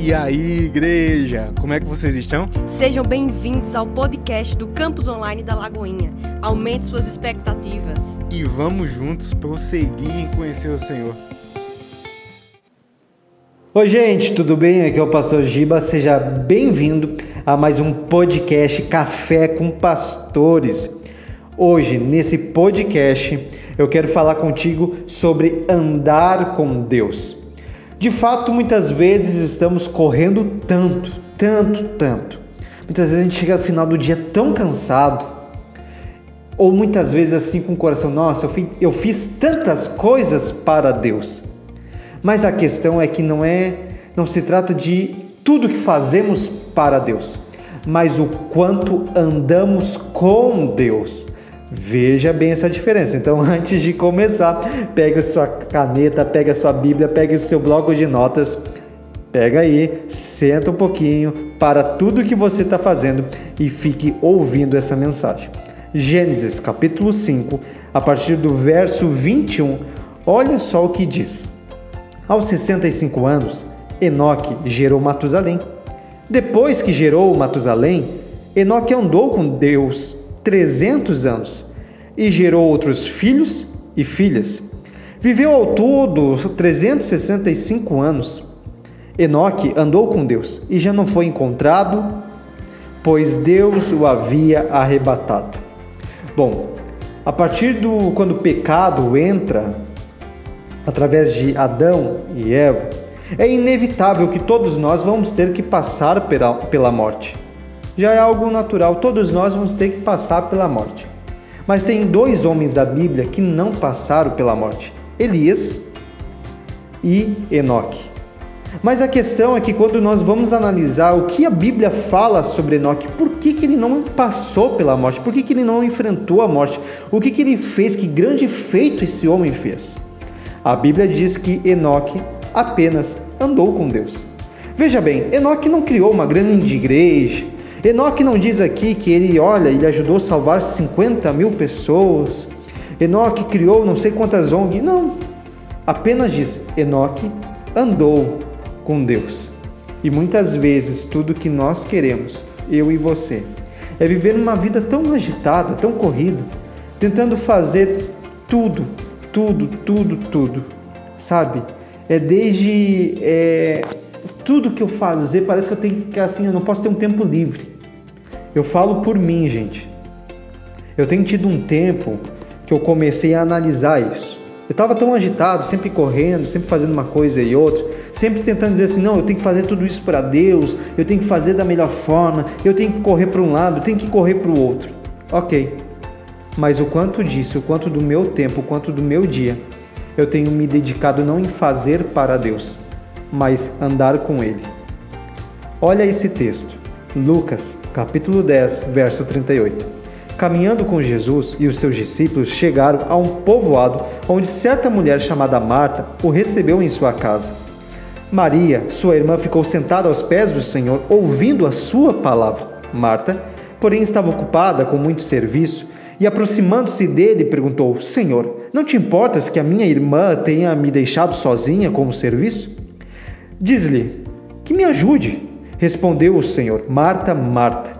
E aí, igreja, como é que vocês estão? Sejam bem-vindos ao podcast do Campus Online da Lagoinha. Aumente suas expectativas. E vamos juntos prosseguir em conhecer o Senhor. Oi, gente, tudo bem? Aqui é o Pastor Giba. Seja bem-vindo a mais um podcast Café com Pastores. Hoje, nesse podcast, eu quero falar contigo sobre andar com Deus. De fato, muitas vezes estamos correndo tanto, tanto, tanto. Muitas vezes a gente chega ao final do dia tão cansado, ou muitas vezes assim com o coração, nossa, eu fiz, eu fiz tantas coisas para Deus. Mas a questão é que não é, não se trata de tudo que fazemos para Deus, mas o quanto andamos com Deus. Veja bem essa diferença. Então, antes de começar, pega a sua caneta, pega a sua Bíblia, pega o seu bloco de notas, pega aí, senta um pouquinho para tudo que você está fazendo e fique ouvindo essa mensagem. Gênesis capítulo 5, a partir do verso 21, olha só o que diz. Aos 65 anos, Enoque gerou Matusalém. Depois que gerou Matusalém, Enoque andou com Deus 300 anos e gerou outros filhos e filhas. Viveu ao todo 365 anos. Enoque andou com Deus e já não foi encontrado, pois Deus o havia arrebatado. Bom, a partir do quando o pecado entra através de Adão e Eva, é inevitável que todos nós vamos ter que passar pela, pela morte já é algo natural, todos nós vamos ter que passar pela morte. Mas tem dois homens da Bíblia que não passaram pela morte: Elias e Enoque. Mas a questão é que quando nós vamos analisar o que a Bíblia fala sobre Enoque, por que, que ele não passou pela morte? Por que, que ele não enfrentou a morte? O que, que ele fez? Que grande feito esse homem fez? A Bíblia diz que Enoque apenas andou com Deus. Veja bem, Enoque não criou uma grande igreja, Enoque não diz aqui que ele, olha, ele ajudou a salvar 50 mil pessoas. Enoque criou não sei quantas ONG. Não. Apenas diz: Enoque andou com Deus. E muitas vezes tudo que nós queremos, eu e você, é viver uma vida tão agitada, tão corrida, tentando fazer tudo, tudo, tudo, tudo. Sabe? É desde é, tudo que eu fazer, parece que eu tenho que assim, eu não posso ter um tempo livre. Eu falo por mim, gente. Eu tenho tido um tempo que eu comecei a analisar isso. Eu estava tão agitado, sempre correndo, sempre fazendo uma coisa e outra, sempre tentando dizer assim: não, eu tenho que fazer tudo isso para Deus, eu tenho que fazer da melhor forma, eu tenho que correr para um lado, eu tenho que correr para o outro. Ok, mas o quanto disso, o quanto do meu tempo, o quanto do meu dia, eu tenho me dedicado não em fazer para Deus, mas andar com Ele. Olha esse texto, Lucas, capítulo 10, verso 38. Caminhando com Jesus e os seus discípulos chegaram a um povoado onde certa mulher chamada Marta o recebeu em sua casa. Maria, sua irmã, ficou sentada aos pés do Senhor, ouvindo a sua palavra. Marta, porém, estava ocupada com muito serviço e, aproximando-se dele, perguntou: Senhor, não te importas que a minha irmã tenha me deixado sozinha com o serviço? Diz-lhe que me ajude. Respondeu o Senhor: Marta, Marta,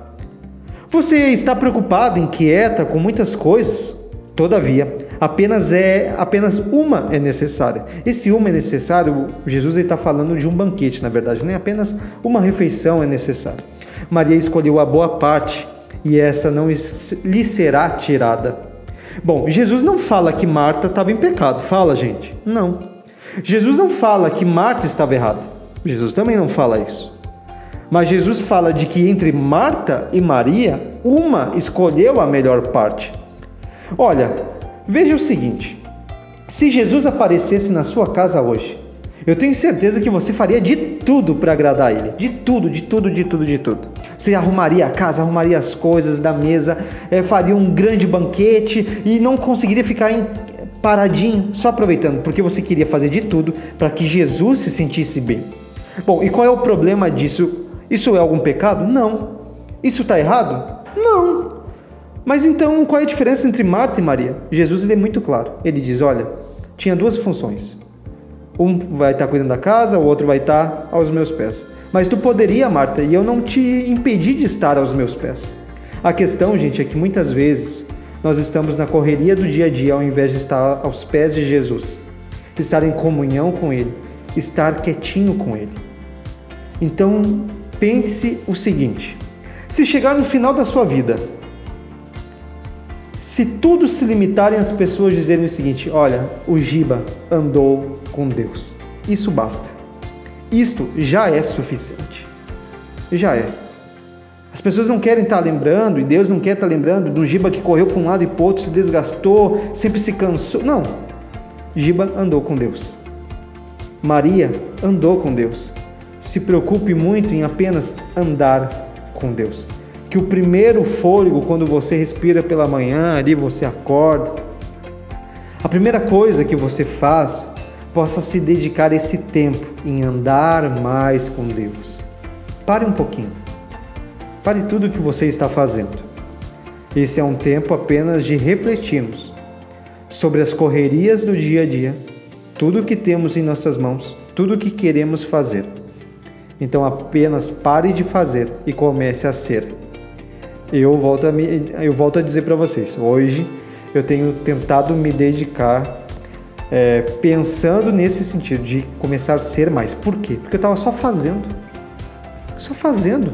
você está preocupada, inquieta com muitas coisas. Todavia, apenas é apenas uma é necessária. Esse uma é necessário. Jesus está falando de um banquete, na verdade, nem apenas uma refeição é necessária. Maria escolheu a boa parte e essa não lhe será tirada. Bom, Jesus não fala que Marta estava em pecado, fala, gente? Não. Jesus não fala que Marta estava errada. Jesus também não fala isso. Mas Jesus fala de que entre Marta e Maria, uma escolheu a melhor parte. Olha, veja o seguinte: se Jesus aparecesse na sua casa hoje, eu tenho certeza que você faria de tudo para agradar ele. De tudo, de tudo, de tudo, de tudo. Você arrumaria a casa, arrumaria as coisas da mesa, é, faria um grande banquete e não conseguiria ficar em, paradinho, só aproveitando, porque você queria fazer de tudo para que Jesus se sentisse bem. Bom, e qual é o problema disso? Isso é algum pecado? Não. Isso está errado? Não. Mas então qual é a diferença entre Marta e Maria? Jesus ele é muito claro. Ele diz: olha, tinha duas funções. Um vai estar cuidando da casa, o outro vai estar aos meus pés. Mas tu poderia, Marta, e eu não te impedi de estar aos meus pés. A questão, gente, é que muitas vezes nós estamos na correria do dia a dia ao invés de estar aos pés de Jesus, estar em comunhão com Ele, estar quietinho com Ele. Então, pense o seguinte: se chegar no final da sua vida, se tudo se limitarem as pessoas dizerem o seguinte: olha, o Giba andou com Deus, isso basta. Isto já é suficiente. Já é. As pessoas não querem estar lembrando, e Deus não quer estar lembrando do Giba que correu para um lado e para outro, se desgastou, sempre se cansou. Não. Giba andou com Deus. Maria andou com Deus. Se preocupe muito em apenas andar com Deus. Que o primeiro fôlego, quando você respira pela manhã, ali você acorda, a primeira coisa que você faz possa se dedicar esse tempo em andar mais com Deus. Pare um pouquinho. Pare tudo o que você está fazendo. Esse é um tempo apenas de refletirmos sobre as correrias do dia a dia, tudo o que temos em nossas mãos, tudo o que queremos fazer. Então apenas pare de fazer e comece a ser. Eu volto a, me, eu volto a dizer para vocês, hoje eu tenho tentado me dedicar é, pensando nesse sentido de começar a ser mais. Por quê? Porque eu estava só fazendo. Só fazendo.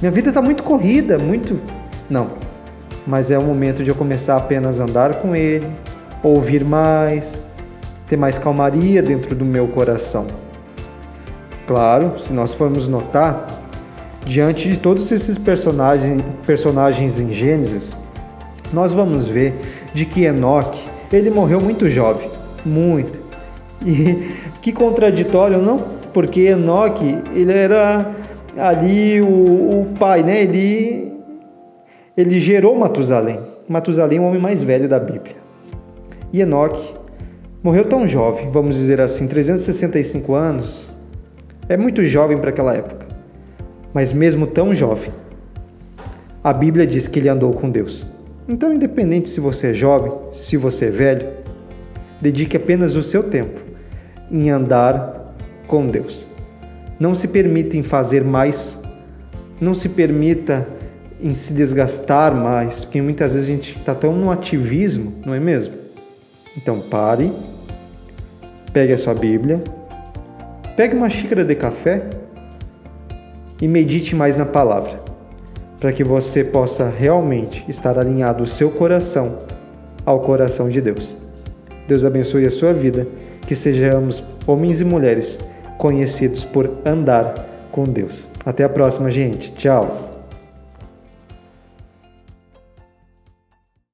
Minha vida está muito corrida, muito. Não. Mas é o momento de eu começar apenas a andar com Ele, ouvir mais, ter mais calmaria dentro do meu coração. Claro, se nós formos notar, diante de todos esses personagens, personagens em Gênesis, nós vamos ver de que Enoque ele morreu muito jovem muito. E que contraditório, não? Porque Enoque, ele era ali o, o pai, né? Ele, ele gerou Matusalém. Matusalém é o homem mais velho da Bíblia. E Enoque morreu tão jovem, vamos dizer assim, 365 anos. É muito jovem para aquela época. Mas mesmo tão jovem, a Bíblia diz que ele andou com Deus. Então, independente se você é jovem, se você é velho, Dedique apenas o seu tempo em andar com Deus. Não se permita em fazer mais, não se permita em se desgastar mais, porque muitas vezes a gente está tão no ativismo, não é mesmo? Então pare, pegue a sua Bíblia, pegue uma xícara de café e medite mais na palavra, para que você possa realmente estar alinhado o seu coração ao coração de Deus. Deus abençoe a sua vida, que sejamos homens e mulheres conhecidos por andar com Deus. Até a próxima, gente. Tchau.